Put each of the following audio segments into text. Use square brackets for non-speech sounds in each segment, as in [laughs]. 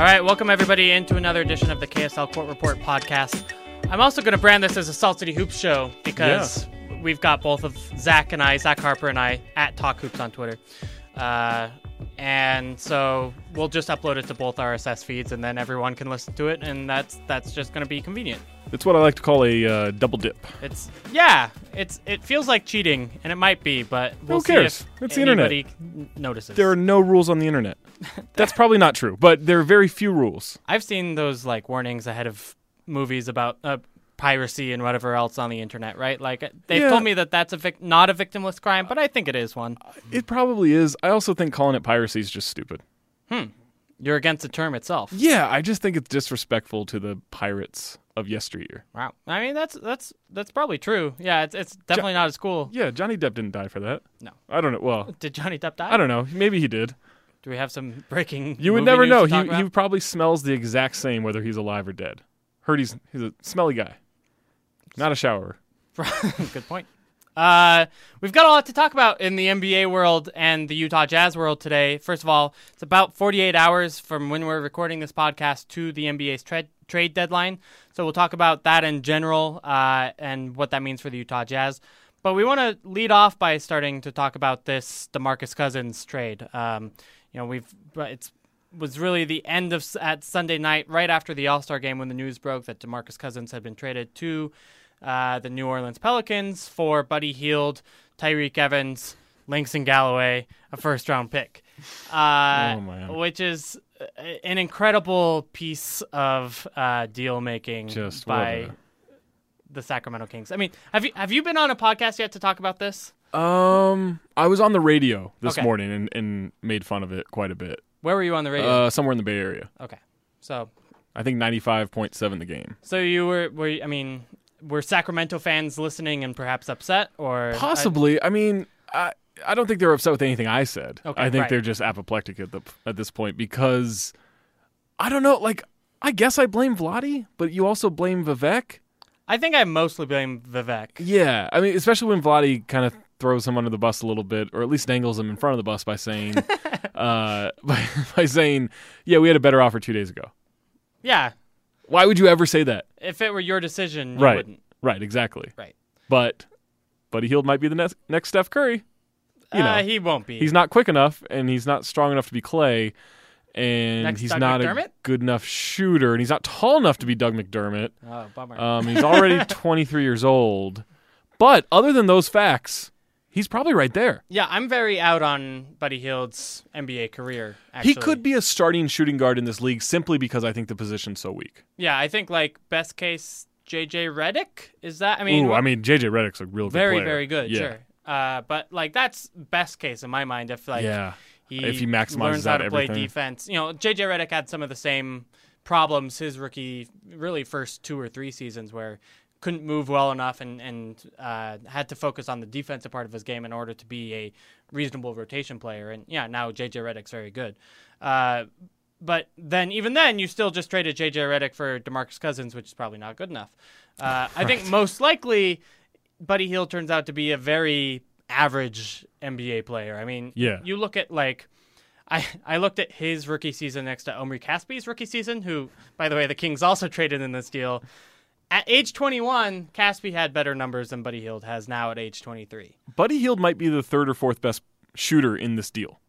All right, welcome everybody into another edition of the KSL Court Report podcast. I'm also going to brand this as a Salt City Hoops show because we've got both of Zach and I, Zach Harper and I, at Talk Hoops on Twitter. Uh, and so we'll just upload it to both RSS feeds, and then everyone can listen to it, and that's that's just going to be convenient. It's what I like to call a uh, double dip. It's yeah, it's it feels like cheating, and it might be, but we'll Who see cares? if It's the internet. notices. There are no rules on the internet. [laughs] That's probably not true, but there are very few rules. I've seen those like warnings ahead of movies about uh, piracy and whatever else on the internet, right? Like they've Yeah. told me that that's a vic- not a victimless crime, but I think it is one. It probably is. I also think calling it piracy is just stupid. You're against the term itself. Yeah, I just think it's disrespectful to the pirates of yesteryear. Wow. I mean, that's that's that's probably true. Yeah, it's it's definitely not as cool. Yeah, Johnny Depp didn't die for that. No. I don't know. Well, [laughs] Did Johnny Depp die? I don't know. Maybe he did. Do we have some breaking? You would never know. He he probably smells the exact same whether he's alive or dead. Heard he's he's a smelly guy. Not a shower. [laughs] Good point. Uh, we've got a lot to talk about in the NBA world and the Utah Jazz world today. First of all, it's about 48 hours from when we're recording this podcast to the NBA's tra- trade deadline. So we'll talk about that in general uh, and what that means for the Utah Jazz. But we want to lead off by starting to talk about this DeMarcus Cousins trade. Um, you know, we've it's was really the end of at Sunday night, right after the All Star game, when the news broke that Demarcus Cousins had been traded to uh, the New Orleans Pelicans for Buddy Hield, Tyreke Evans, Langston Galloway, a first round pick, uh, Oh, which is an incredible piece of uh, deal making Just by the Sacramento Kings. I mean, have you have you been on a podcast yet to talk about this? Um, I was on the radio this Okay. morning and, and made fun of it quite a bit. Where were you on the radio? Uh, somewhere in the Bay Area. okay, so I think ninety five point seven the game. So you were, were you- I mean, were Sacramento fans listening and perhaps upset, or Possibly. I mean, I I don't think they're upset with anything I said. Okay, I think right. they're just apoplectic at the at this point because I don't know. Like, I guess I blame Vlade, but you also blame Vivek. I, think I mostly blame Vivek. Yeah, I mean, especially when Vlade kind of throws him under the bus a little bit, or at least dangles him in front of the bus by saying, [laughs] uh, [laughs] by, by saying, "Yeah, we had a better offer two days ago." Yeah, Why would you ever say that? if it were your decision, you right, wouldn't. right, exactly. Right. But Buddy Hield might be the next next Steph Curry. You know, uh, he won't be. he's not quick enough, and he's not strong enough to be Clay, and Next he's Doug not McDermott? a good enough shooter, and he's not tall enough to be Doug McDermott. oh, bummer. Um, he's already [laughs] 23 years old. But other than those facts, he's probably right there. yeah, I'm very out on Buddy Hield's NBA career. Actually. He could be a starting shooting guard in this league simply because I think the position's so weak. Yeah, I think like best case JJ Redick is that. I mean, Ooh, I mean, JJ Redick's a real good very player. very good. Yeah. Sure. Uh, but like that's best case in my mind. If like yeah. he If he maximizes learns how to play defense. You know, JJ Redick had some of the same problems his rookie, really first two or three seasons, where couldn't move well enough and and uh, had to focus on the defensive part of his game in order to be a reasonable rotation player. And yeah, now JJ Redick's very good. Uh, but then, even then, you still just traded JJ Redick for Demarcus Cousins, which is probably not good enough. Uh, [laughs] I think most likely, Buddy Hield turns out to be a very average NBA player. I mean, Yeah. you look at like. I, I looked at his rookie season next to Omri Casspi's rookie season, who, by the way, the Kings also [laughs] traded in this deal. At age 21, Casspi had better numbers than Buddy Hield has now at age 23. Buddy Hield might be the third or fourth best shooter in this deal.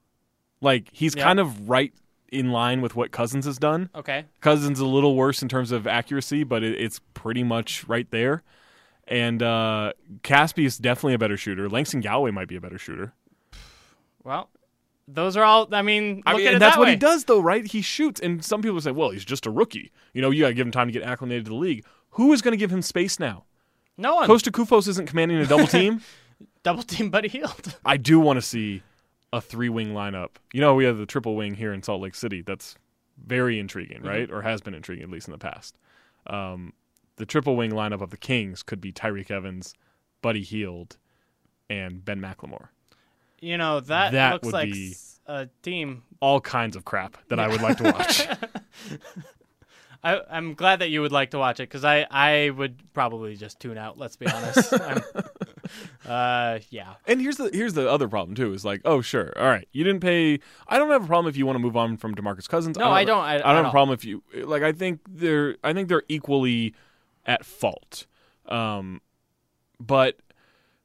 Like, he's Yeah. kind of right in line with what Cousins has done. Okay. Cousins is a little worse in terms of accuracy, but it, it's pretty much right there. And uh, Casspi is definitely a better shooter. Langston Galloway might be a better shooter. Well, those are all. I mean, I mean, and that's that what he does, though, right? He shoots, and some people say, "Well, he's just a rookie. You know, you got to give him time to get acclimated to the league." Who is going to give him space now? No one Kosta Koufos isn't commanding a double team. [laughs] double team Buddy Hield. [laughs] I do want to see a three wing lineup. You know, we have the triple wing here in Salt Lake City. That's very intriguing, right? Or has been intriguing, at least in the past. Um, the triple wing lineup of the Kings could be Tyreke Evans, Buddy Hield, and Ben McLemore. You know that, That looks would like a team. All kinds of crap that I would like to watch. [laughs] I, I'm glad that you would like to watch it because I, I would probably just tune out. Let's be honest. [laughs] Uh, yeah. And here's the here's the other problem too. Is like, oh sure, all right, you didn't pay. I don't have a problem if you want to move on from Demarcus Cousins. No, I don't. I, I don't have a problem if you like. I think they're I think they're equally at fault. Um, but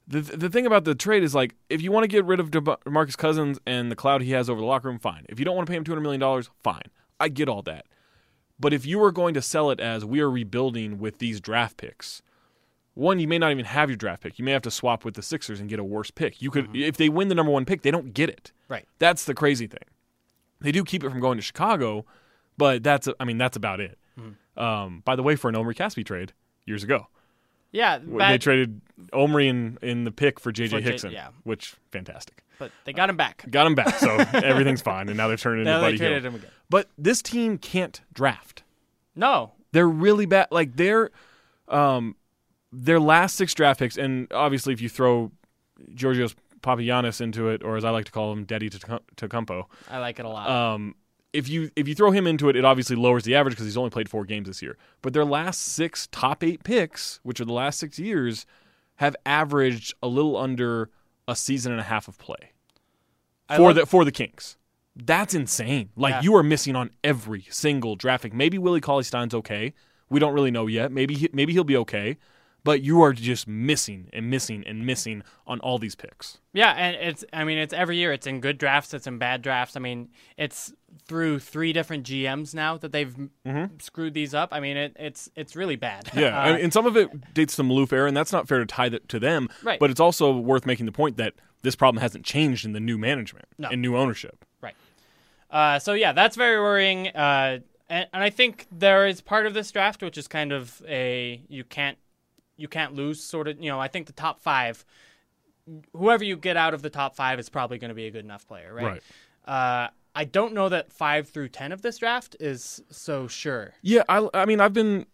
the the thing about the trade is like if you want to get rid of Demarcus Cousins and the cloud he has over the locker room, fine. If you don't want to pay him two hundred million dollars, fine. I get all that. But if you were going to sell it as we are rebuilding with these draft picks, one, you may not even have your draft pick. You may have to swap with the Sixers and get a worse pick. You could, mm-hmm. if they win the number one pick, they don't get it. Right. That's the crazy thing. They do keep it from going to Chicago, but that's, I mean, that's about it. Mm-hmm. Um, by the way, for an Omri Casspi trade years ago. Yeah, they traded Omri in, in the pick for JJ Hickson, J- yeah. which fantastic. But they got him back. Got him back, so [laughs] everything's fine, and now they're turning now into Buddy Hield. But this team can't draft. No, they're really bad. Like they're, um, their last six draft picks, and obviously if you throw Georgios Papagiannis into it, or as I like to call him, Daddy Tecumpo. I like it a lot. Um, if you if you throw him into it, it obviously lowers the average because he's only played four games this year. But their last six top eight picks, which are the last six years, have averaged a little under a season and a half of play I for love- the for the Kings. That's insane. Like Yeah. you are missing on every single draft pick. Maybe Willie Cauley Stein's okay. We don't really know yet. Maybe he, maybe he'll be okay. But you are just missing and missing and missing on all these picks. Yeah, and it's I mean it's every year. It's in good drafts. It's in bad drafts. I mean it's through three different GMs now that they've screwed these up. I mean it, it's it's really bad. Mm-hmm. Yeah, [laughs] Uh, and, some of it dates to Maloof era, and that's not fair to tie that to them. Right. But it's also worth making the point that this problem hasn't changed in the new management No. and new ownership. Right. Uh, so yeah, that's very worrying. Uh, and, and I think there is part of this draft which is kind of a you can't you can't lose sort of. You know, I think the top five, whoever you get out of the top five is probably going to be a good enough player, right? Uh, I don't know that five through ten of this draft is so sure. Yeah, I, I mean, I've been,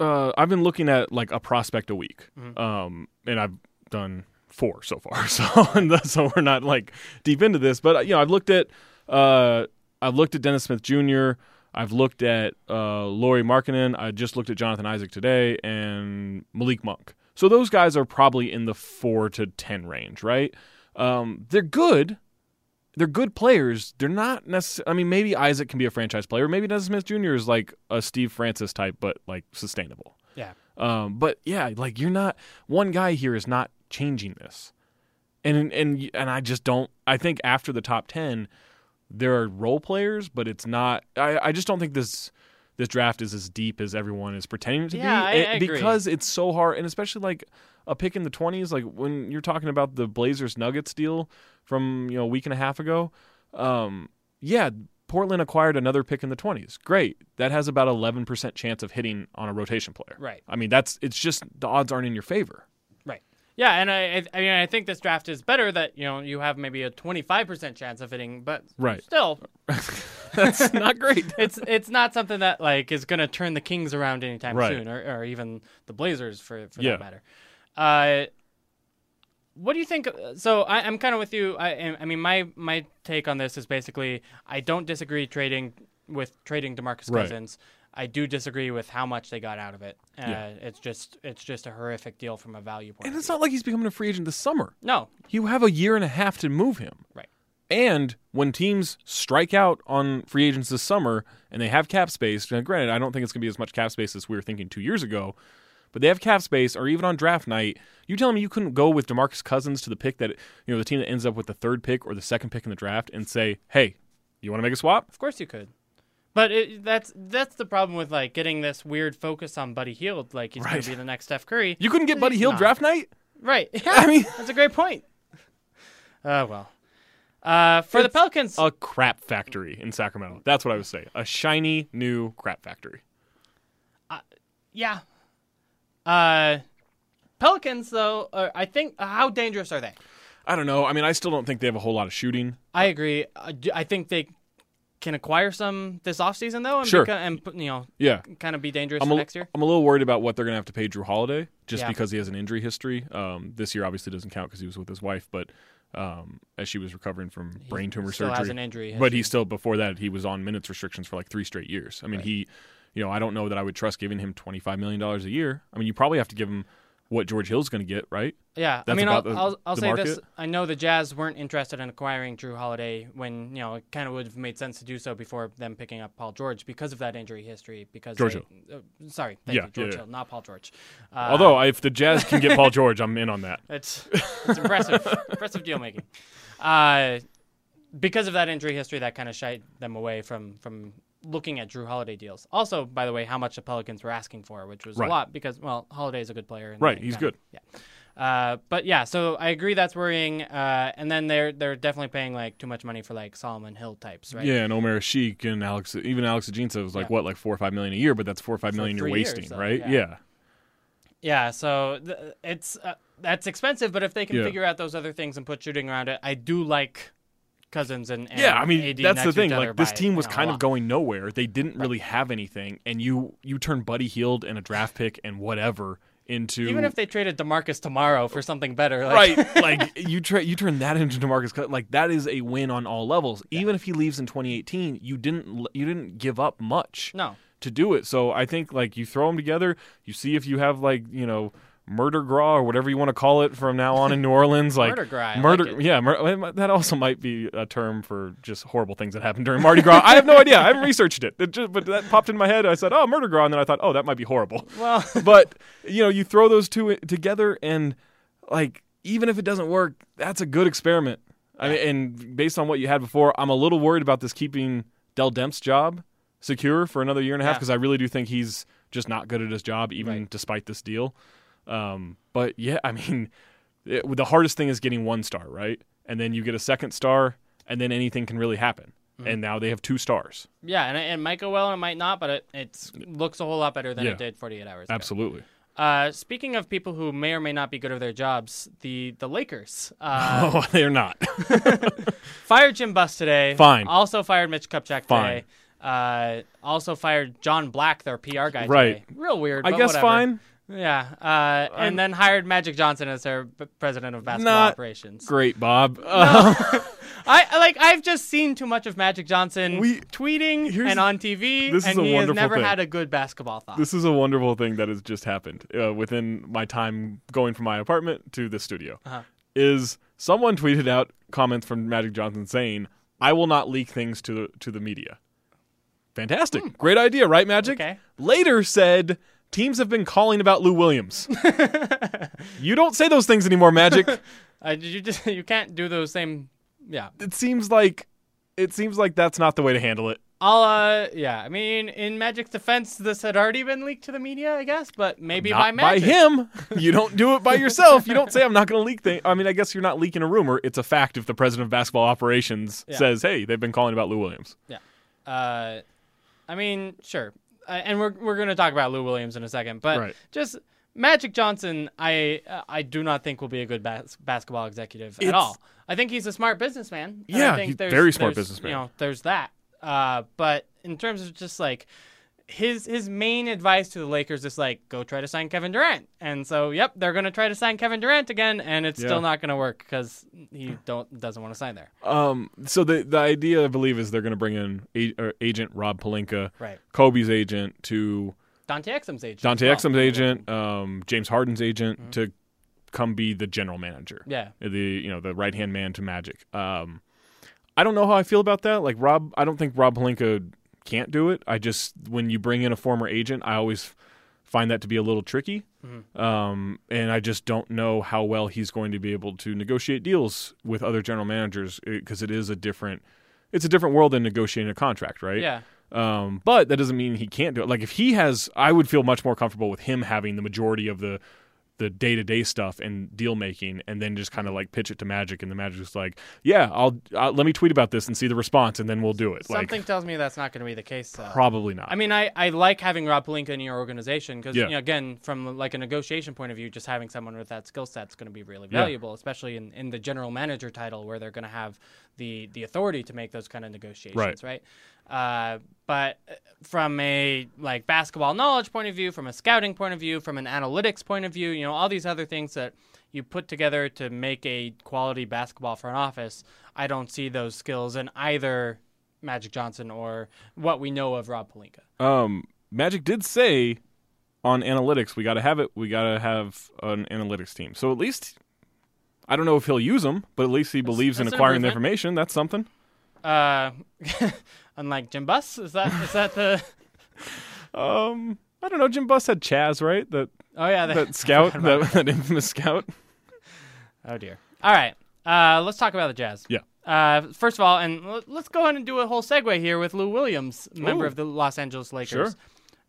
uh, I've been looking at like a prospect a week, um, and I've done four so far. [laughs] So, so we're not like deep into this, but you know, I've looked at, uh, I've looked at Dennis Smith Jr. I've looked at uh, Lauri Markkanen. I just looked at Jonathan Isaac today and Malik Monk. So those guys are probably in the four to ten range, right? Um, they're good. They're good players. They're not necessarily. I mean, maybe Isaac can be a franchise player. Maybe Dennis Smith Jr. is like a Steve Francis type, but like sustainable. Yeah. Um, but yeah, like you're not one guy here is not changing this, and and and I just don't. I think after the top ten, there are role players, but it's not. I I just don't think this this draft is as deep as everyone is pretending to Yeah, be I- I agree. because it's so hard, and especially like a pick in the twenties, like when you're talking about the Blazers Nuggets deal from you know a week and a half ago. Um, yeah, Portland acquired another pick in the twenties. Great, that has about eleven percent chance of hitting on a rotation player. Right. I mean, that's it's just the odds aren't in your favor. Yeah, and I, I, mean, I think this draft is better that you know you have maybe a twenty five percent chance of hitting, but Right. still, [laughs] That's not great. [laughs] it's it's not something that like is going to turn the Kings around anytime Right. soon, or, or even the Blazers for for Yeah. that matter. Uh, what do you think? So I, I'm kind of with you. I, I mean, my my take on this is basically I don't disagree trading with trading Demarcus Right. Cousins. I do disagree with how much they got out of it. Uh, Yeah. It's just it's just a horrific deal from a value point. And it's not like he's becoming a free agent this summer. no, You have a year and a half to move him. Right. And when teams strike out on free agents this summer and they have cap space, now granted, I don't think it's going to be as much cap space as we were thinking two years ago, but they have cap space, or even on draft night, you tell me you couldn't go with Demarcus Cousins to the pick that, you know, the team that ends up with the third pick or the second pick in the draft and say, hey, you want to make a swap? Of course you could. But it, that's that's the problem with like getting this weird focus on Buddy Hield, like he's going Right. to be the next Steph Curry. You couldn't get Buddy not. draft night? Right. Yeah, [laughs] I mean- [laughs] that's a great point. Uh, well, uh, for the Pelicans, A crap factory in Sacramento. That's what I would say. A shiny new crap factory. yeah. Uh, Pelicans though, uh, I think how dangerous are they? I don't know. I mean, I still don't think they have a whole lot of shooting. I agree. I, I think they can acquire some this offseason though, and Sure. beca- and you know Yeah. kind of be dangerous I'm a, next year. I'm a little worried about what they're going to have to pay Jrue Holiday just Yeah. because he has an injury history. Um, this year obviously doesn't count because he was with his wife, but um, as she was recovering from brain tumor still surgery, has an injury but he still before that he was on minutes restrictions for like three straight years. I mean, Right. he, you know, I don't know that I would trust giving him 25 million dollars a year. I mean, you probably have to give him what George Hill's going to get, right? Yeah, I That's mean, I'll, the- I'll, I'll say this. I know the Jazz weren't interested in acquiring Jrue Holiday when you know it kind of would have made sense to do so before them picking up Paul George because of that injury history. Because George they- uh, sorry, thank Yeah, you, George yeah, yeah. Hill, not Paul George. Uh, Although if the Jazz can get Paul [laughs] George, I'm in on that. It's it's impressive, [laughs] impressive deal making. Uh, because of that injury history, that kind of shied them away from from looking at Jrue Holiday deals. Also, by the way, how much the Pelicans were asking for, which was Right. a lot because well, Holiday is a good player. Right, he's good. Yeah. Uh, but yeah, so I agree that's worrying. Uh, and then they're they're definitely paying like too much money for like Solomon Hill types, right? Yeah, and Omer Asik and Alex, even Alex Ajinça was like Yeah. what, like four or five million a year, but that's four or five million you're years, wasting, though, right? yeah. Yeah. Yeah, so th- it's uh, that's expensive, but if they can Yeah. figure out those other things and put shooting around it, I do like Cousins and, and Yeah, I mean AD that's the thing. Like this by, team was you know, kind of going nowhere. They didn't really have anything, and you you turn Buddy Hield and a draft pick and whatever into Even if they traded Demarcus tomorrow for something better, like, right, [laughs] like you tra- you turn that into Demarcus. Like that is a win on all levels. Even if he leaves in 2018, you didn't you didn't give up much No, to do it. So I think like you throw them together, you see if you have like you know murder gras or whatever you want to call it from now on in New Orleans. [laughs] Like Murder gras, murder. like yeah, mur- that also might be a term for just horrible things that happened during Mardi Gras. I have no idea. I haven't researched it. It just, but that popped in my head. I said, "Oh, murder gras," and then I thought, "Oh, that might be horrible." well, [laughs] but you know, you throw those two together, and like even if it doesn't work, that's a good experiment. I mean, and based on what you had before, I'm a little worried about this keeping Dell Demp's job secure for another year and a half Yeah. because I really do think he's just not good at his job, even Right. despite this deal. Um, but yeah, I mean, it, the hardest thing is getting one star, right? And then you get a second star, and then anything can really happen. Mm-hmm. And now they have two stars. yeah, and it might go well and it might not, but it it's, looks a whole lot better than Yeah. it did 48 hours ago. Absolutely. Uh, speaking of people who may or may not be good at their jobs, the the Lakers uh, [laughs] oh, they're not. [laughs] fired Jim Buss today. Fine. Also fired Mitch Kupchak Fine. today. Uh, also fired John Black, their PR guy. Right. Today. Real weird. I guess whatever. fine. Yeah. Uh, and then hired Magic Johnson as their p- president of basketball Not operations. Great, Bob. Uh, [laughs] I like. I've just seen too much of Magic Johnson We- tweeting here's- and on TV, this is and a he has wonderful never thing. had a good basketball thought. this is a wonderful thing that has just happened uh, within my time going from my apartment to the studio. Uh-huh. Is someone tweeted out comments from Magic Johnson saying, "I will not leak things to the, to the media." Fantastic, great idea, right, Magic? Hmm. Okay. Later said. Teams have been calling about Lou Williams. you don't say those things anymore, Magic. [laughs] Uh, you just you can't do those same? Yeah. it seems like it seems like that's not the way to handle it. I'll uh yeah. I mean, in Magic's defense, this had already been leaked to the media, I guess, but maybe by not by Magic. him. [laughs] You don't do it by yourself. You don't say I'm not going to leak things. I mean, I guess you're not leaking a rumor. It's a fact if the president of basketball operations Yeah. says, "Hey, they've been calling about Lou Williams." Yeah. Uh, I mean, sure. Uh, and we're we're gonna talk about Lou Williams in a second, but Right. just Magic Johnson, I I do not think will be a good bas- basketball executive It's- at all. I think he's a smart businessman. Yeah, I think he's there's- very smart businessman. You know, there's that. Uh, but in terms of just like his his main advice to the Lakers is like go try to sign Kevin Durant. And so, yep, they're going to try to sign Kevin Durant again and it's Yeah. still not going to work cuz he don't doesn't want to sign there. Um, so the the idea, I believe, is they're going to bring in a, agent Rob Pelinka, Right. Kobe's agent, to Dante Exum's agent. Dante well. Exum's agent, um, James Harden's agent, to come be the general manager. Yeah. the you know the right hand man to Magic. Um, I don't know how I feel about that. Like Rob, I don't think Rob Pelinka can't do it. I just when you bring in a former agent, I always find that to be a little tricky. Um, and I just don't know how well he's going to be able to negotiate deals with other general managers because it is a different, it's a different world than negotiating a contract, right? Yeah. Um, but that doesn't mean he can't do it. Like if he has, I would feel much more comfortable with him having the majority of the the day to day stuff and deal making, and then just kind of like pitch it to Magic, and the Magic is like, yeah, I'll uh, let me tweet about this and see the response, and then we'll do it. Something Like tells me that's not going to be the case. Though. probably not. I mean, I, I like having Rob Pelinka in your organization because, Yeah. you know, again, from like a negotiation point of view, just having someone with that skill set is going to be really Yeah. valuable, especially in, in the general manager title where they're going to have the the authority to make those kind of negotiations, right? Uh, but uh, from a like basketball knowledge point of view, from a scouting point of view, from an analytics point of view, you know, all these other things that you put together to make a quality basketball front office, I don't see those skills in either Magic Johnson or what we know of Rob Pelinka. um, Magic did say on analytics. We got to have it. We got to have an analytics team. So at least I don't know if he'll use them, but at least he believes in that's an acquiring the information. That's something. Uh, [laughs] unlike Jim Buss, is that is that the? [laughs] Um, I don't know. Jim Buss had Chaz, right? That Oh yeah, the- that [laughs] scout, that, that infamous scout. [laughs] Oh dear. All right. Uh, let's talk about the Jazz. Yeah. Uh, first of all, and l- let's go ahead and do a whole segue here with Lou Williams, member Ooh. of the Los Angeles Lakers. Sure.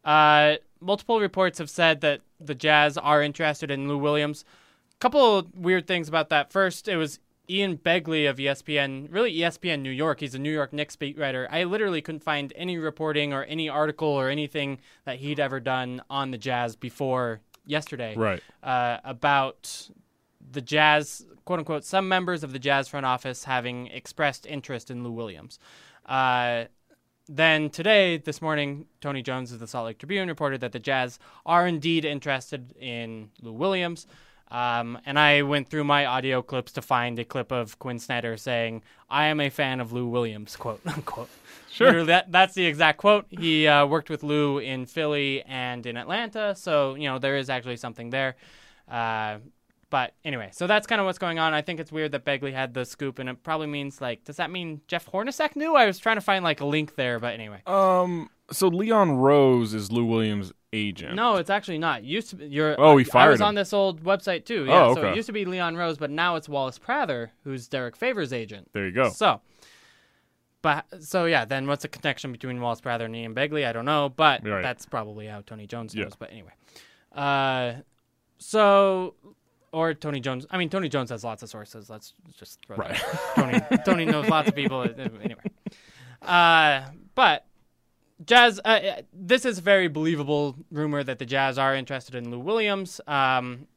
Uh, multiple reports have said that the Jazz are interested in Lou Williams. Couple of weird things about that. First, it was Ian Begley of ESPN, really ESPN New York. He's a New York Knicks beat writer. I literally couldn't find any reporting or any article or anything that he'd ever done on the Jazz before yesterday Right. uh, about the Jazz, quote unquote, some members of the Jazz front office having expressed interest in Lou Williams. Uh, then today, this morning, Tony Jones of the Salt Lake Tribune reported that the Jazz are indeed interested in Lou Williams. Um, and I went through my audio clips to find a clip of Quin Snyder saying, "I am a fan of Lou Williams," [laughs] quote unquote. Sure. Literally, that that's the exact quote. He uh, worked with Lou in Philly and in Atlanta, so you know there is actually something there. Uh, but anyway, so that's kind of what's going on. I think it's weird that Begley had the scoop, and it probably means like, does that mean Jeff Hornacek knew? I was trying to find like a link there, but anyway, Um. So Leon Rose is Lou Williams' agent. no, it's actually not. Used to be, you're. Oh, I fired was on this old website too. Yeah, Oh, so it used to be Leon Rose, but now it's Wallace Prather, who's Derrick Favors' agent. There you go. So, but so yeah, then what's the connection between Wallace Prather and Ian Begley? I don't know, but Right. that's probably how Tony Jones Yeah. knows. But anyway, uh, so or Tony Jones. I mean, Tony Jones has lots of sources. Let's just throw that Right. Tony Tony knows lots of people. [laughs] Anyway, uh, but. Jazz, uh, uh, this is a very believable rumor that the Jazz are interested in Lou Williams. Um,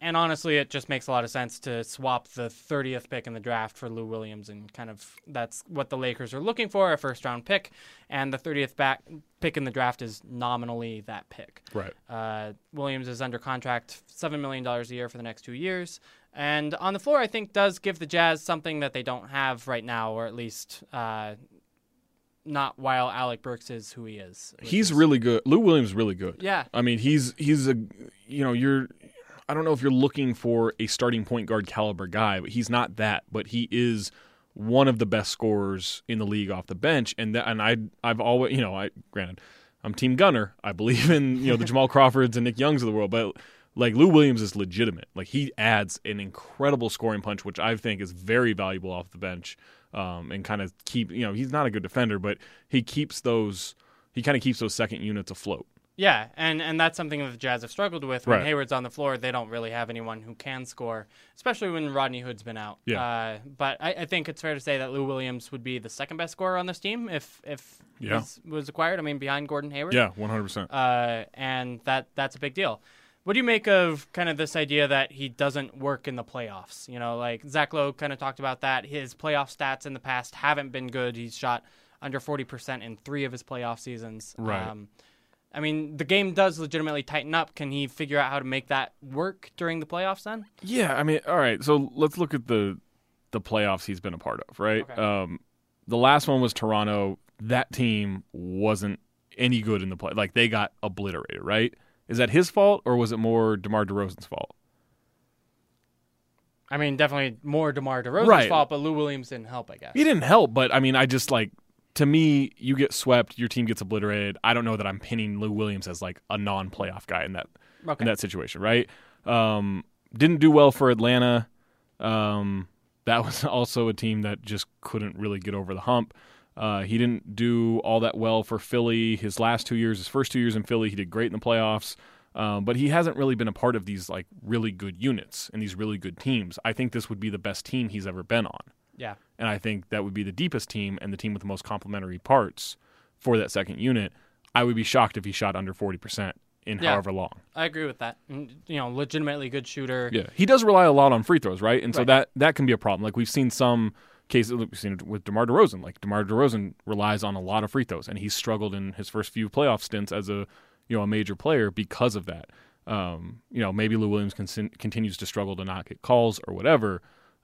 and honestly, it just makes a lot of sense to swap the 30th pick in the draft for Lou Williams, and kind of that's what the Lakers are looking for a first round pick. And the 30th back pick in the draft is nominally that pick. Right. Uh, Williams is under contract, $7 million a year for the next two years. And on the floor, I think, does give the Jazz something that they don't have right now, or at least uh, not while Alec Burks is who he is. He's really good. Lou Williams is really good. Yeah. I mean, he's he's a you know you're. I don't know if you're looking for a starting point guard caliber guy, but he's not that. But he is one of the best scorers in the league off the bench, and that, and I I've always you know I granted I'm Team Gunner. I believe in you know the Jamal [laughs] Crawfords and Nick Youngs of the world, but like Lou Williams is legitimate. Like he adds an incredible scoring punch, which I think is very valuable off the bench, um, and kind of keep you know he's not a good defender, but he keeps those he kind of keeps those second units afloat. Yeah, and, and that's something that the Jazz have struggled with. When Right. Hayward's on the floor, they don't really have anyone who can score, especially when Rodney Hood's been out. Yeah. Uh, but I, I think it's fair to say that Lou Williams would be the second best scorer on this team if if Yeah. he's- was acquired. I mean, behind Gordon Hayward. Yeah, one hundred percent. Uh, and that that's a big deal. What do you make of kind of this idea that he doesn't work in the playoffs? You know, like Zach Lowe kind of talked about that. His playoff stats in the past haven't been good. He's shot under 40% in three of his playoff seasons. Right. Um, I mean, the game does legitimately tighten up. Can he figure out how to make that work during the playoffs then? Yeah, I mean, all right. So let's look at the the playoffs he's been a part of, right? Okay. Um, the last one was Toronto. That team wasn't any good in the play. Like they got obliterated, right? Is that his fault or was it more DeMar DeRozan's fault? I mean, definitely more DeMar DeRozan's Right. fault, but Lou Williams didn't help, I guess. He didn't help, but I mean, I just like to me, you get swept, your team gets obliterated. I don't know that I'm pinning Lou Williams as like a non-playoff guy in that Okay. in that situation, right? Um, didn't do well for Atlanta. Um, that was [laughs] also a team that just couldn't really get over the hump. Uh, he didn't do all that well for Philly his last two years. His first two years in Philly, he did great in the playoffs. Um, but he hasn't really been a part of these like really good units and these really good teams. I think this would be the best team he's ever been on yeah. and I think that would be the deepest team and the team with the most complementary parts for that second unit. I would be shocked if he shot under forty percent in Yeah. however long. I agree with that. You know, legitimately good shooter. Yeah, he does rely a lot on free throws, right? And so Right. that that can be a problem. Like we've seen some cases, we've seen it with Demar Derozan. Like Demar Derozan relies on a lot of free throws, and he struggled in his first few playoff stints as a you know a major player because of that. Um, you know, maybe Lou Williams con- continues to struggle to not get calls or whatever,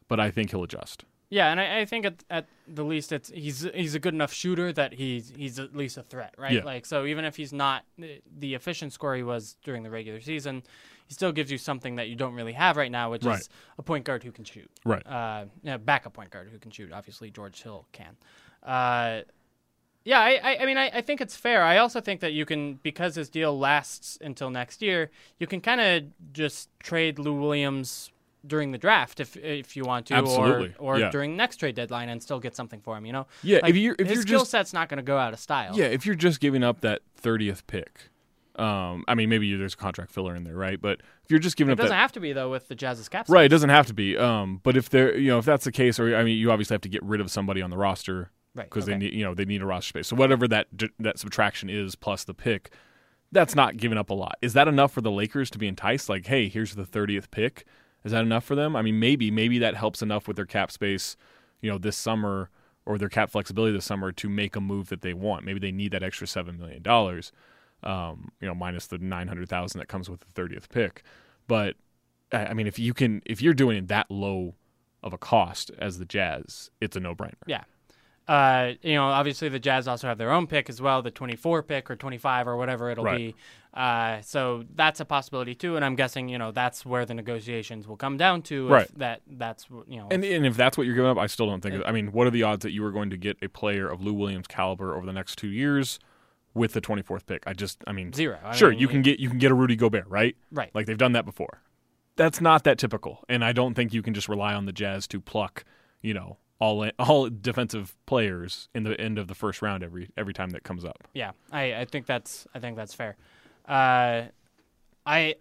but I think he'll adjust. Yeah, and I, I think at, at the least it's he's he's a good enough shooter that he's he's at least a threat, right? Yeah. Like so, even if he's not the- the efficient scorer he was during the regular season, he still gives you something that you don't really have right now, which Right. is a point guard who can shoot. Right. Uh, yeah, backup point guard who can shoot. Obviously, George Hill can. Uh, yeah, I, I, I mean, I, I think it's fair. I also think that you can, because his deal lasts until next year, you can kind of just trade Lou Williams during the draft if if you want to, Absolutely, or or yeah. during next trade deadline and still get something for him. You know, Yeah, Like, if you're if his you're skill just set's not going to go out of style. yeah, if you're just giving up that thirtieth pick, um, I mean maybe there's a contract filler in there, right? But if you're just giving it up doesn't that have to be though with the Jazz's cap. Space. Right, it doesn't have to be. Um, but if they're you know if that's the case, or I mean you obviously have to get rid of somebody on the roster right? because okay. they need you know they need a roster space. So whatever that that subtraction is plus the pick, that's not giving up a lot. Is that enough for the Lakers to be enticed? Like, hey, here's the thirtieth pick. Is that enough for them? I mean, maybe maybe that helps enough with their cap space, you know, this summer or their cap flexibility this summer to make a move that they want. Maybe they need that extra seven million dollars, um, you know, minus the nine hundred thousand that comes with the thirtieth pick. But I I mean, if you can, if you're doing it that low of a cost as the Jazz, it's a no brainer. Yeah. Uh, you know, obviously the Jazz also have their own pick as well, the 24 pick or 25 or whatever it'll Right. be. Uh, so that's a possibility too, and I'm guessing you know that's where the negotiations will come down to. If Right. That that's you know. And and if that's what you're giving up, I still don't think. I mean, what are the odds that you are going to get a player of Lou Williams caliber over the next two years with the 24th pick? I just, I mean, Zero. I sure, mean, you can get you can get a Rudy Gobert, right? Right. Like they've done that before. That's not that typical, and I don't think you can just rely on the Jazz to pluck, you know, all [laughs] all defensive players in the end of the first round every every time that comes up. Yeah, I, I think that's I think that's fair. Uh, I,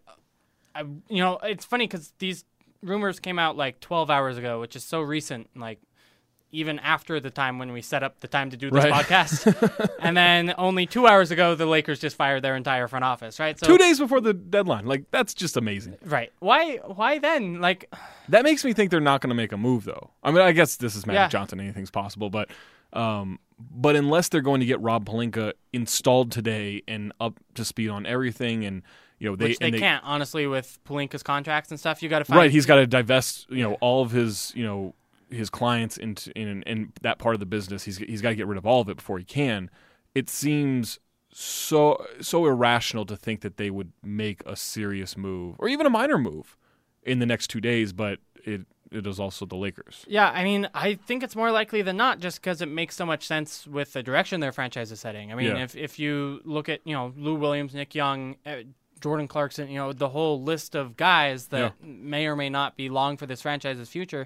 I you know it's funny because these rumors came out like 12 hours ago, which is so recent. Like even after the time when we set up the time to do this Right. podcast, [laughs] and then only two hours ago the Lakers just fired their entire front office. Right. So Two days before the deadline, like that's just amazing. Right. Why? Why then? Like, [sighs] That makes me think they're not going to make a move, though. I mean, I guess this is Magic Yeah. Johnson; anything's possible. But, um, but unless they're going to get Rob Pelinka installed today and up to speed on everything, and you know they, which they, and can't honestly with Pelinka's contracts and stuff. You got to find right, he's got to divest you know all of his you know his clients into in, in that part of the business. He's he's got to get rid of all of it before he can. It seems so so irrational to think that they would make a serious move or even a minor move in the next two days, but it it is also the Lakers. Yeah, I mean, I think it's more likely than not, just because it makes so much sense with the direction their franchise is heading. I mean, Yeah. if if you look at you know Lou Williams, Nick Young, uh, Jordan Clarkson, you know the whole list of guys that may or may not be long for this franchise's future.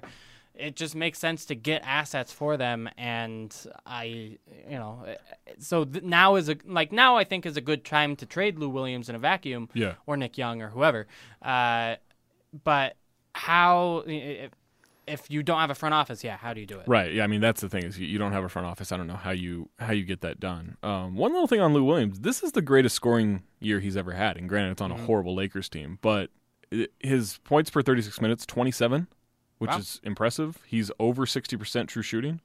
It just makes sense to get assets for them, and I, you know, uh, so th- now is a like now I think is a good time to trade Lou Williams in a vacuum, Yeah. or Nick Young or whoever. Uh, but how if, if you don't have a front office, yeah, how do you do it? Right. Yeah. I mean, that's the thing is you, you don't have a front office. I don't know how you how you get that done. Um, one little thing on Lou Williams. This is the greatest scoring year he's ever had, and granted, it's on Mm-hmm. a horrible Lakers team, but his points per 36 minutes, 27, which Wow. is impressive. He's over 60 percent true shooting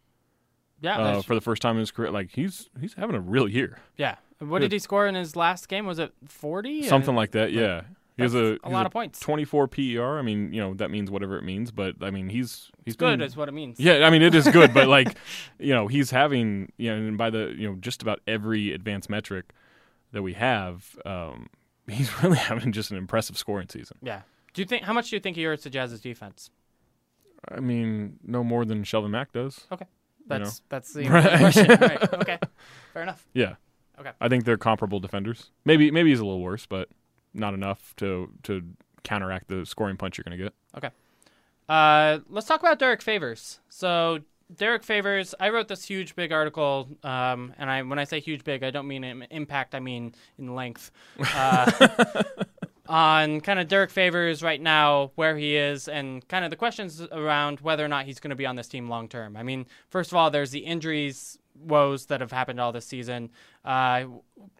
Yeah, uh, for the first time in his career. Like he's he's having a real year, yeah. What did he score in his last game? Was it forty? something like that. Yeah. He has a, a lot of points. 24 PER. I mean, you know that means whatever it means, but I mean he's he's good, been- is what it means. Yeah, I mean it is good, but like, [laughs] you know, he's having you know, and by the you know just about every advanced metric that we have, um, [laughs] he's really [laughs] having just an impressive scoring season. Yeah. Do you think how much do you think he hurts the Jazz's defense? I mean, no more than Shelvin Mack does. Okay, that's that's [laughs] the Right. question. right. Okay, fair enough. Yeah. Okay. I think they're comparable defenders. Maybe maybe he's a little worse, but not enough to to counteract the scoring punch you're going to get. Okay. Uh, let's talk about Derrick Favors. So Derrick Favors, I wrote this huge big article, um, and I when I say huge big, I don't mean in impact, I mean in length. Uh, [laughs] [laughs] on kind of Derrick Favors right now, where he is, and kind of the questions around whether or not he's going to be on this team long term. I mean, first of all, there's the injuries woes that have happened all this season. Uh,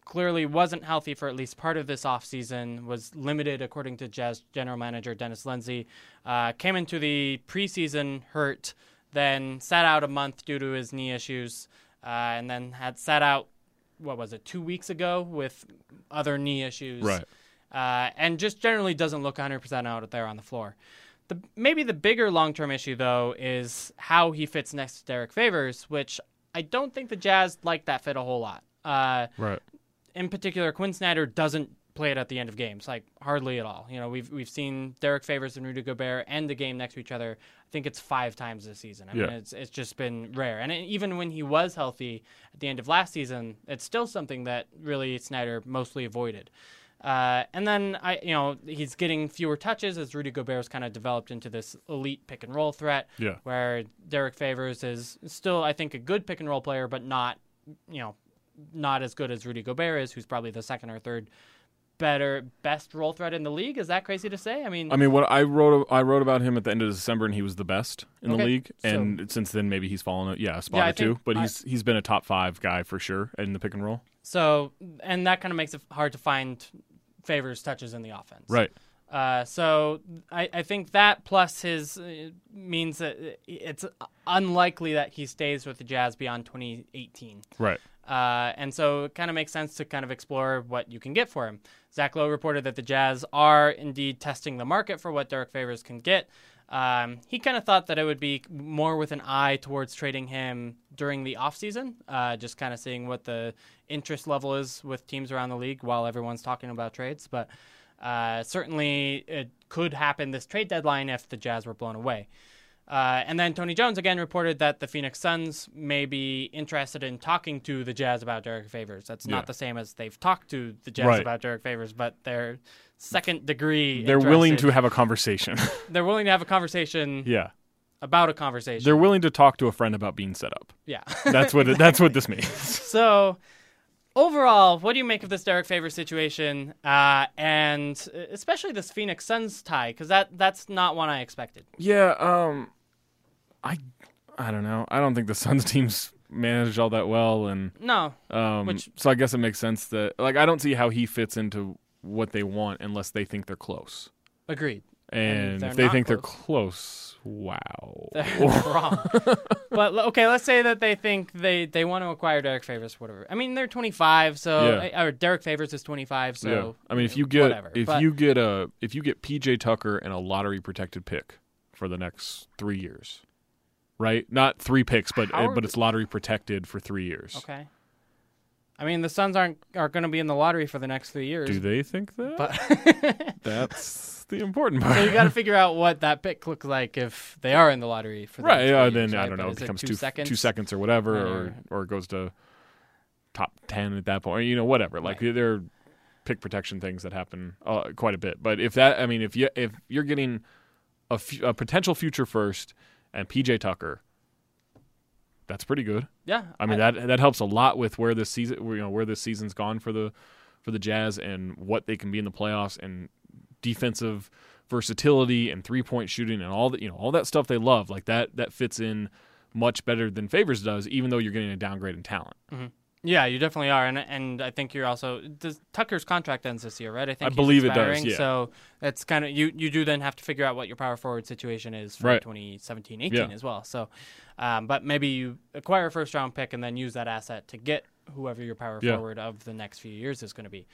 clearly wasn't healthy for at least part of this offseason, was limited, according to Jazz general manager Dennis Lindsey. Uh, came into the preseason hurt, then sat out a month due to his knee issues, uh, and then had sat out, what was it, two weeks ago with other knee issues uh, and just generally doesn't look 100% out there on the floor. The maybe the bigger long term issue though is how he fits next to Derrick Favors, which I don't think the Jazz like that fit a whole lot. Uh, Right. in particular, Quin Snyder doesn't play it at the end of games, like hardly at all. You know, we've we've seen Derrick Favors and Rudy Gobert end the game next to each other. I think it's five times this season. I mean, it's it's just been rare. And it, even when he was healthy at the end of last season, it's still something that really Snyder mostly avoided. Uh, and then I, you know, he's getting fewer touches as Rudy Gobert's kind of developed into this elite pick and roll threat. Yeah. Where Derrick Favors is still, I think, a good pick and roll player, but not, you know, not as good as Rudy Gobert is, who's probably the second or third better, best roll threat in the league. Is that crazy to say? I mean, I mean, what I wrote I wrote about him at the end of December, and he was the best in Okay, the league. so- And since then, maybe he's fallen, a, yeah, a spot Yeah, or two. But I- he's he's been a top five guy for sure in the pick and roll. So and that kind of makes it hard to find Favors touches in the offense. Right. Uh, so I, I think that plus his uh, means that it's unlikely that he stays with the Jazz beyond 2018. Right. Uh, and so it kind of makes sense to kind of explore what you can get for him. Zach Lowe reported that the Jazz are indeed testing the market for what Derrick Favors can get. Um, he kind of thought that it would be more with an eye towards trading him during the offseason, uh, just kind of seeing what the interest level is with teams around the league while everyone's talking about trades. But uh, certainly it could happen this trade deadline if the Jazz were blown away. Uh, and then Tony Jones again reported that the Phoenix Suns may be interested in talking to the Jazz about Derrick Favors. That's Yeah. not the same as they've talked to the Jazz Right. about Derrick Favors, but they're second degree. They're willing to have a conversation. [laughs] They're willing to have a conversation yeah. about a conversation. They're willing to talk to a friend about being set up. yeah. [laughs] That's what it, that's what this means. [laughs] so overall, what do you make of this Derrick Favors situation, uh, and especially this Phoenix Suns tie? Because that that's not one I expected. Yeah, um I I don't know. I don't think the Suns [laughs] team's managed all that well and No, um Which- so I guess it makes sense that like I don't see how he fits into what they want unless they think they're close. agreed. And, they're if they not think they're close. close, wow. [laughs] They're [laughs] wrong. but okay, let's say that they think they, they want to acquire Derrick Favors, whatever. I mean, they're 25, so Yeah. or Derrick Favors is 25, so yeah. I mean if you get whatever. if But- you get a if you get PJ Tucker and a lottery protected pick for the next 3 years. Right? Not 3 picks, but How but it's lottery protected for 3 years. okay. I mean, the Suns aren't are going to be in the lottery for the next three years. Do they think that? But [laughs] That's the important part. so you got to [laughs] figure out what that pick looks like if they are in the lottery for the right yeah three then years, i right? don't know is it becomes two, two seconds. two seconds or whatever or Or- it goes to top 10 at that point or, you know whatever like Right. there are pick protection things that happen uh, quite a bit but if that i mean if you if you're getting a, a potential future first and pj tucker that's pretty good. Yeah, i mean that that helps a lot with where this season you know where this season's gone for the for the jazz and what they can be in the playoffs and defensive versatility and three point shooting and all that you know all that stuff they love like that that fits in much better than favors does even though you're getting a downgrade in talent mm-hmm. Yeah, you definitely are, and and I think you're also does Tucker's contract ends this year, right? I think I he's believe it does, yeah. So that's kind of you. You do then have to figure out what your power forward situation is for Right. 2017, 18 Yeah. as well. So, um, but maybe you acquire a first round pick and then use that asset to get whoever your power Yeah. forward of the next few years is going to be.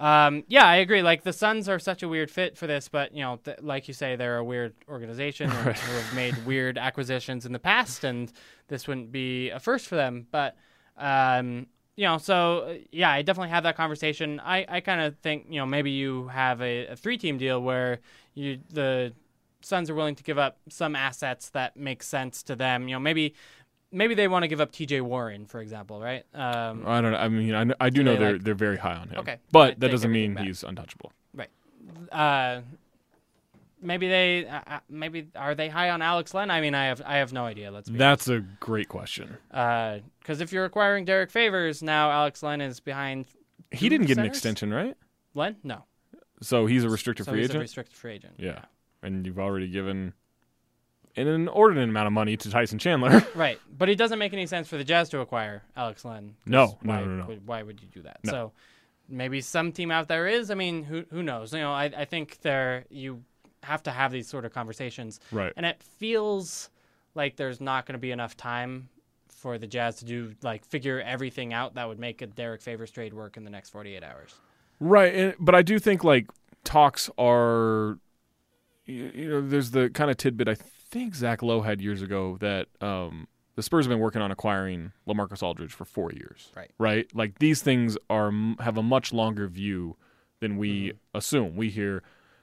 Um, yeah, I agree. Like the Suns are such a weird fit for this, but you know, th- like you say, they're a weird organization [laughs] Right. who have made weird acquisitions in the past, and this wouldn't be a first for them. But um, you know, so uh, yeah, I definitely have that conversation. I, I kind of think you know maybe you have a, a three team deal where you the Suns are willing to give up some assets that make sense to them. You know, maybe maybe they want to give up T.J. Warren, for example, right? Um, i don't know i mean i, I do know they, they're like- they're very high on him Okay, but that doesn't mean back. he's untouchable Right. uh, maybe they uh, uh, maybe are they high on Alex Len? I mean, I have I have no idea. Let's be that's a great question because if you're acquiring Derrick Favors now, Alex Len is behind he didn't get an extension right Len. No, so he's a restricted so free he's a agent restricted free agent. yeah and you've already given an inordinate amount of money to tyson chandler [laughs] Right, but it doesn't make any sense for the Jazz to acquire Alex Len. No, no, why, no, no. would- Why would you do that? No. So maybe some team out there is. I mean, who who knows? You know, I I think there you have to have these sort of conversations, right and it feels like there's not going to be enough time for the Jazz to do like figure everything out that would make a Derrick Favors trade work in the next 48 hours. Right, and, but I do think like talks are you, you know, there's the kind of tidbit I think Zach Lowe had years ago that um, the Spurs have been working on acquiring LaMarcus Aldridge for four years. Right. Right. Like these things are have a much longer view than we Mm-hmm. assume. We hear,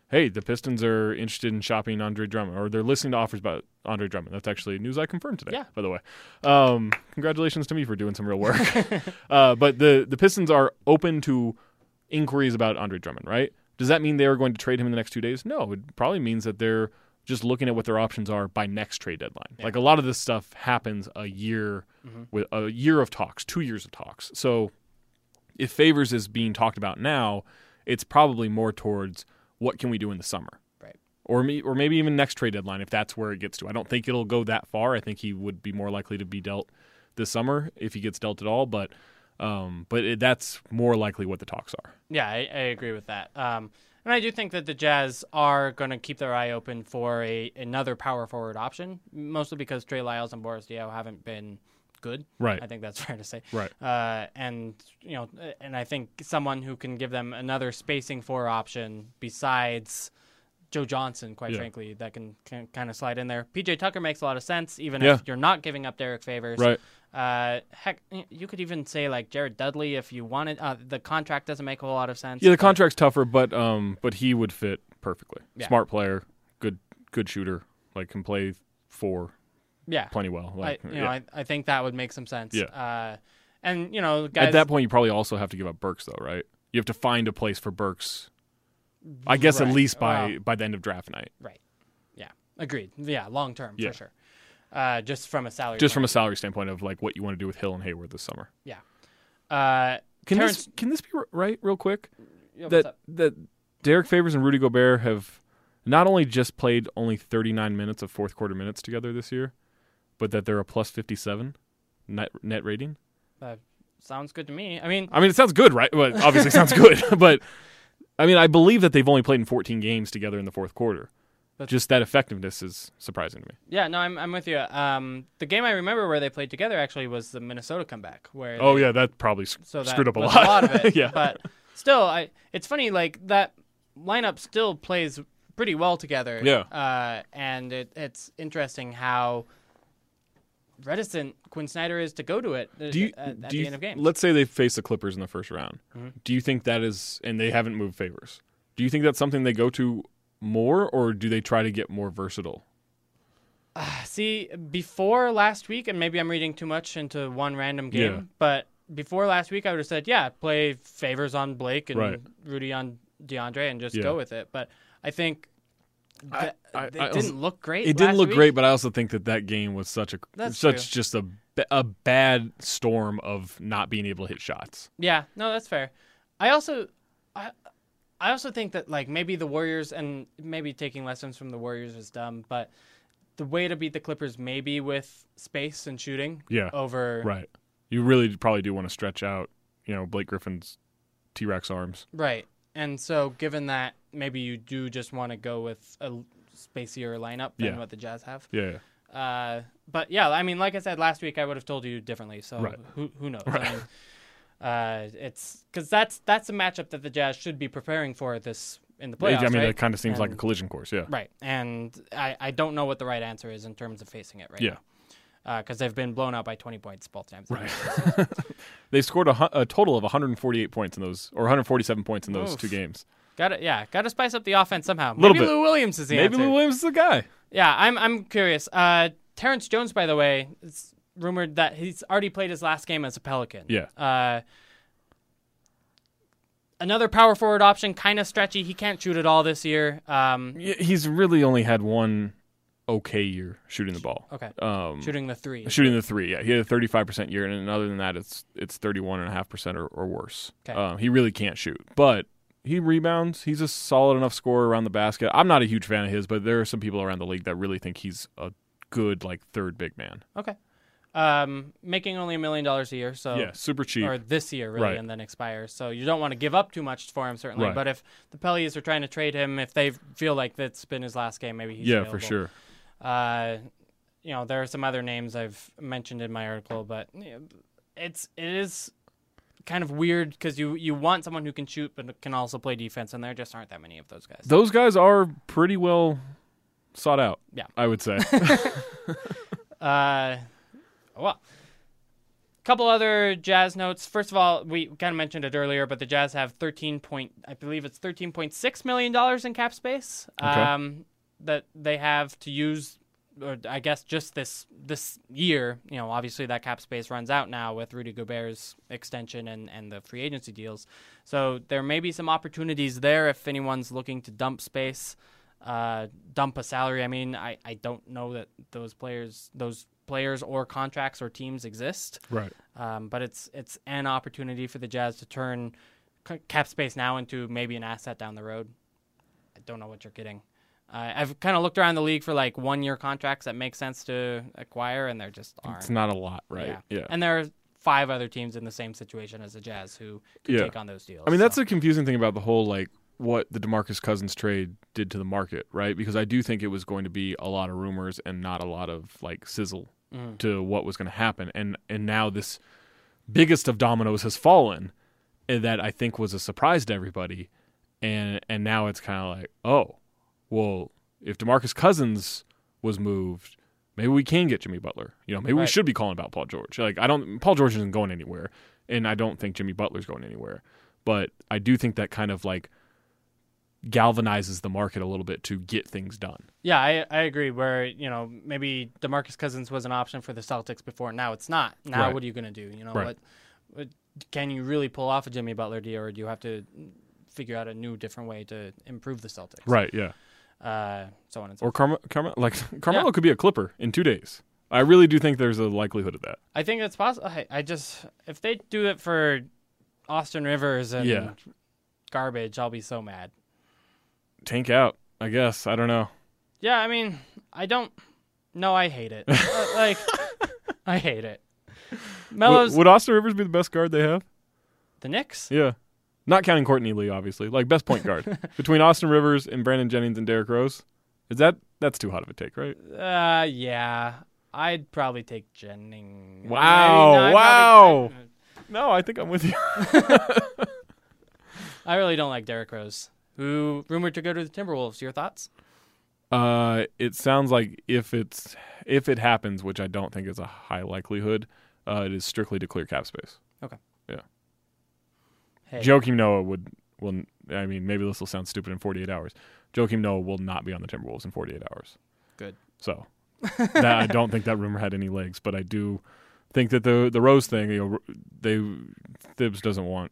hey, the Pistons are interested in shopping Andre Drummond, or they're listening to offers about Andre Drummond. That's actually news I confirmed today. Yeah. By the way, um, congratulations to me for doing some real work. [laughs] uh, but the the Pistons are open to inquiries about Andre Drummond. Right. Does that mean they are going to trade him in the next two days? No. It probably means that they're just looking at what their options are by next trade deadline. Like a lot of this stuff happens a year with a year of talks, two years of talks. So if favors is being talked about now, it's probably more towards what can we do in the summer, Right. or me, or maybe even next trade deadline if that's where it gets to. I don't think it'll go that far. I think he would be more likely to be dealt this summer if he gets dealt at all. But um, but it, that's more likely what the talks are. Yeah, I, I agree with that. Um, and I do think that the Jazz are going to keep their eye open for a another power forward option, mostly because Trey Lyles and Boris Diaw haven't been good. Right. I think that's [laughs] fair to say. Right. Uh, and you know, and I think someone who can give them another spacing four option besides Joe Johnson, quite Yeah. frankly, that can, can kind of slide in there. PJ Tucker makes a lot of sense, even Yeah. if you're not giving up Derrick Favors. Right. Uh, heck, you could even say like Jared Dudley if you wanted. Uh, the contract doesn't make a whole lot of sense. Yeah, the contract's tougher, but um, but he would fit perfectly. Yeah. Smart player, good good shooter, like can play four Yeah, plenty well. I, you yeah. know, I, I think that would make some sense. Yeah. Uh, and you know, guys. At that point, you probably also have to give up Burks, though, right? You have to find a place for Burks. I guess Right. at least by Wow. by the end of draft night, right. Yeah, agreed. Yeah, long term Yeah. for sure. Uh, just from a salary. just from a salary standpoint of like what you want to do with Hill and Hayward this summer. yeah. Uh, Can Terrence, this can this be right, real quick? yeah, that that Derrick Favors and Rudy Gobert have not only just played only 39 minutes of fourth quarter minutes together this year, but that they're a plus 57 net net rating. That sounds good to me. I mean, I mean, it sounds good, right? Well, [laughs] obviously sounds good, [laughs] but I mean, I believe that they've only played in 14 games together in the fourth quarter. That's- Just that effectiveness is surprising to me. yeah, no, I'm I'm with you. Um, the game I remember where they played together actually was the Minnesota comeback, where Oh they- yeah, that probably s- so that screwed up a was lot. of it. [laughs] yeah, but still, I it's funny like that lineup still plays pretty well together. Yeah. uh, and it, it's interesting how reticent Quin Snyder is to go to it uh, do you, at, at do the you end of games. let's say they face the Clippers in the first round. Mhm. Do you think that is, and they haven't moved favors? Do you think that's something they go to more, or do they try to get more versatile? See, before last week, and maybe I'm reading too much into one random game, Yeah. but before last week, I would have said, yeah, play favors on Blake and Right. Rudy on DeAndre and just Yeah. go with it. But I think I- I- it didn't look great. It didn't look week. great, but I also think that that game was such a That's such true. just a a bad storm of not being able to hit shots. Yeah, no, that's fair. I also, I, I also think that like maybe the Warriors and maybe taking lessons from the Warriors is dumb, but the way to beat the Clippers maybe with space and shooting Yeah, over right. You really probably do want to stretch out, you know, Blake Griffin's T Rex arms. Right. And so, given that, maybe you do just want to go with a spacier lineup than Yeah. what the Jazz have. Yeah. Uh, but yeah, I mean, like I said last week, I would have told you differently. So Right. who who knows? Right. I mean, uh, it's because that's that's a matchup that the Jazz should be preparing for this in the playoffs. I mean, right? that kind of seems like a And- collision course. Yeah, Right. And I, I don't know what the right answer is in terms of facing it right Yeah. now. Because they've been blown out by 20 points both times. Right. [laughs] they scored a, a total of 148 points in those, or 147 points in those Oof. two games. Got it. yeah, got to spice up the offense somehow. Little Maybe bit. Lou Williams is the Maybe answer. Lou Williams is the guy. Yeah, I'm I'm curious. Uh, Terrence Jones, by the way, it's rumored that he's already played his last game as a Pelican. Yeah. Uh, another power forward option, kind of stretchy. He can't shoot at all this year. Um, He's really only had one okay year shooting the ball. okay, Um, shooting the three. Shooting the three, yeah, he had a thirty-five percent year, and other than that, it's it's thirty-one and a half percent or or worse. 'Kay. Um, he really can't shoot, but he rebounds. He's a solid enough scorer around the basket. I'm not a huge fan of his, but there are some people around the league that really think he's a good like third big man. Okay. Um, making only a million dollars a year, so yeah, super cheap. or this year really, Right. and then expires. So you don't want to give up too much for him, certainly. Right. But if the Pellies are trying to trade him, if they feel like that's been his last game, maybe he's yeah, available. for sure. Uh, you know, there are some other names I've mentioned in my article, but it's it is kind of weird because you you want someone who can shoot but can also play defense, and there just aren't that many of those guys. Those guys are pretty well sought out. Yeah. I would say. [laughs] [laughs] Uh, well, couple other Jazz notes. First of all, we kind of mentioned it earlier, but the Jazz have thirteen point, I believe it's thirteen point six million dollars in cap space. Okay. Um, that they have to use, or I guess just this this year. You know, obviously that cap space runs out now with Rudy Gobert's extension and and the free agency deals. So there may be some opportunities there if anyone's looking to dump space uh, dump a salary. I mean, I, I don't know that those players those players or contracts or teams exist, right. um, but it's it's an opportunity for the Jazz to turn cap space now into maybe an asset down the road. I don't know what you're getting. Uh, I've kind of looked around the league for like one year contracts that make sense to acquire, and there just aren't. It's not a lot, right? Yeah. Yeah. And there are five other teams in the same situation as the Jazz who could Yeah. take on those deals. I mean, that's so. the confusing thing about the whole like what the DeMarcus Cousins trade did to the market, right? Because I do think it was going to be a lot of rumors and not a lot of like sizzle Mhm. to what was going to happen. And and now this biggest of dominoes has fallen that I think was a surprise to everybody. And and now it's kind of like, "Oh, well, if DeMarcus Cousins was moved, maybe we can get Jimmy Butler. You know, maybe we should be calling about Paul George. Like I don't Paul George isn't going anywhere, and I don't think Jimmy Butler's going anywhere. But I do think that kind of like galvanizes the market a little bit to get things done. Yeah, I, I agree. Where you know maybe Demarcus Cousins was an option for the Celtics before, now it's not. Now Right. what are you going to do? You know Right. what, what? Can you really pull off a Jimmy Butler deal, or do you have to figure out a new, different way to improve the Celtics? Right, yeah. Uh, so on and so. Or Carmelo, like [laughs] Carmelo Yeah. could be a Clipper in 2 days. I really do think there's a likelihood of that. I think it's possible. I, I just if they do it for Austin Rivers and Yeah. garbage, I'll be so mad. Tank out, I guess. I don't know. Yeah, I mean, I don't. No, I hate it. [laughs] Uh, like, [laughs] I hate it. Melo's Would, would Austin Rivers be the best guard they have? the Knicks. Yeah. Not counting Courtney Lee, obviously. Like best point guard [laughs] between Austin Rivers and Brandon Jennings and Derrick Rose. Is that that's too hot of a take, right? Uh, yeah. I'd probably take Jennings. Wow, no, wow. probably- No, I think I'm with you. [laughs] I really don't like Derrick Rose, who rumored to go to the Timberwolves. Your thoughts? Uh, it sounds like if it's if it happens, which I don't think is a high likelihood, uh, it is strictly to clear cap space. Hey, Joakim Noah would will. I mean, maybe this will sound stupid in 48 hours. Joakim Noah will not be on the Timberwolves in 48 hours. Good. So that, I don't think that rumor had any legs, but I do think that the the Rose thing, you know, they Thibs doesn't want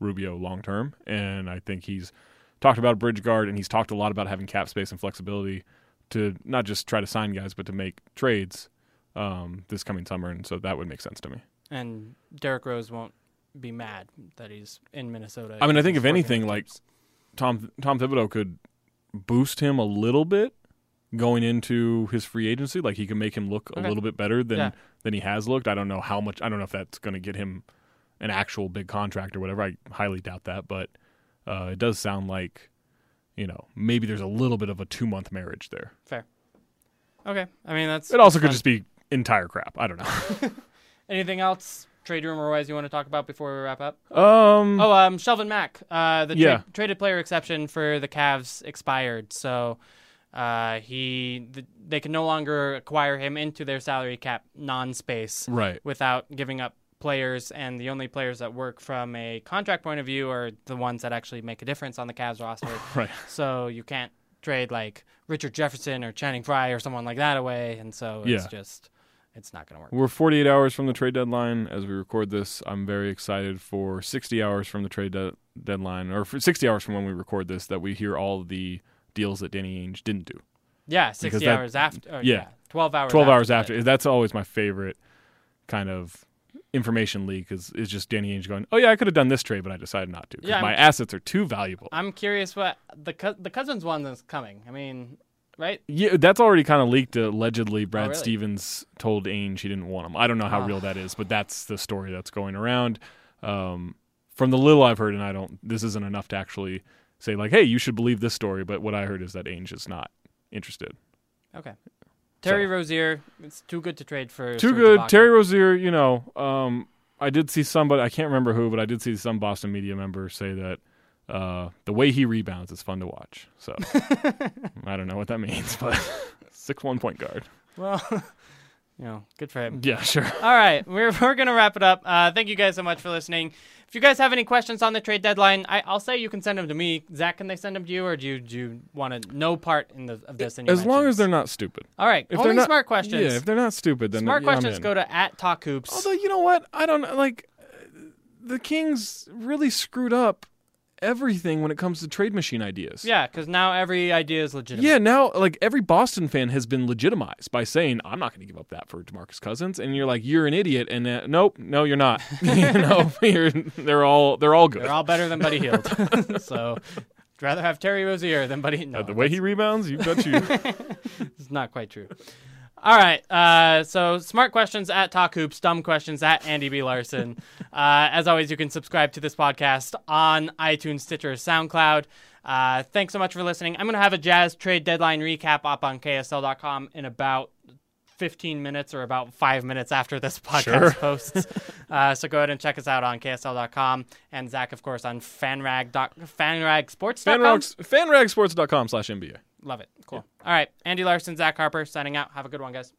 Rubio long term, and I think he's talked about bridge guard, and he's talked a lot about having cap space and flexibility to not just try to sign guys, but to make trades um, this coming summer, and so that would make sense to me. and Derrick Rose won't be mad that he's in Minnesota. I mean, I think if anything, like Thibs. Tom Tom Thibodeau could boost him a little bit going into his free agency. Like he can make him look a little bit better than Yeah. than he has looked. I don't know how much. I don't know if that's going to get him an actual big contract or whatever. I highly doubt that, but uh, it does sound like you know maybe there's a little bit of a two month marriage there. Fair. Okay. I mean, that's It also that's could fine. just be entire crap. I don't know. [laughs] anything else trade rumor wise you want to talk about before we wrap up. um. Oh, um, Shelvin Mack. Uh, the Yeah. tra- traded player exception for the Cavs expired, so uh, he th- they can no longer acquire him into their salary cap non-space Right. without giving up players. And the only players that work from a contract point of view are the ones that actually make a difference on the Cavs roster. [laughs] Right. so you can't trade like Richard Jefferson or Channing Frye or someone like that away, and so it's Yeah. just it's not going to work. We're 48 hours from the trade deadline as we record this. I'm very excited for 60 hours from the trade de- deadline, or for 60 hours from when we record this, that we hear all the deals that Danny Ainge didn't do. Yeah, sixty that- hours after. or, yeah. yeah. twelve hours. 12 hours that. after. That's always my favorite kind of information leak is, is just Danny Ainge going, oh, yeah, I could have done this trade, but I decided not to because Yeah, my I'm- assets are too valuable. I'm curious what the the cousins one is coming. I mean, right? yeah, that's already kind of leaked. Allegedly, Brad Oh, really? Stevens told Ainge he didn't want him. I don't know how Ah. real that is, but that's the story that's going around. Um, from the little I've heard, and I don't, this isn't enough to actually say like, hey, you should believe this story. But what I heard is that Ainge is not interested. Okay. Terry Rozier, it's too good to trade for Too Serge good. Ibaka. Terry Rozier, you know, um, I did see somebody. I can't remember who, but I did see some Boston media member say that uh, the way he rebounds is fun to watch. So [laughs] I don't know what that means, but [laughs] six one point guard. Well, [laughs] you know, good for him. Yeah, sure. All right, we're we're gonna wrap it up. Uh, thank you guys so much for listening. If you guys have any questions on the trade deadline, I, I'll say you can send them to me. Zach, can they send them to you, or do you, do you want to no part in the of this? Your As long as they're not stupid. all right. If only they're not, smart questions. Yeah, if they're not stupid, then smart questions go to at talk hoops. Although you know what, I don't like. uh, The Kings really screwed up everything when it comes to trade machine ideas. yeah, because now every idea is legitimate. Yeah, now like every Boston fan has been legitimized by saying, "I'm not going to give up that for Demarcus Cousins," and you're like, "You're an idiot," and uh, nope, no, you're not. [laughs] you know, [laughs] they're all they're all good. They're all better than Buddy Hield. [laughs] so, I'd rather have Terry Rozier than Buddy. No, Uh, the way he rebounds, you got you. It's not quite true. All right. Uh, so smart questions at Talk Hoops, dumb questions at Andy B. Larsen. [laughs] uh, as always, you can subscribe to this podcast on iTunes, Stitcher, SoundCloud. Uh, thanks so much for listening. I'm going to have a Jazz trade deadline recap up on KSL.com in about 15 minutes or about five minutes after this podcast Sure. [laughs] posts. Uh, so go ahead and check us out on KSL.com and Zach, of course, on fanrag fanragsports.com. Fanrags, fanragsports.com slash NBA. Love it. Cool. All right. Andy Larsen, Zach Harper signing out. Have a good one, guys.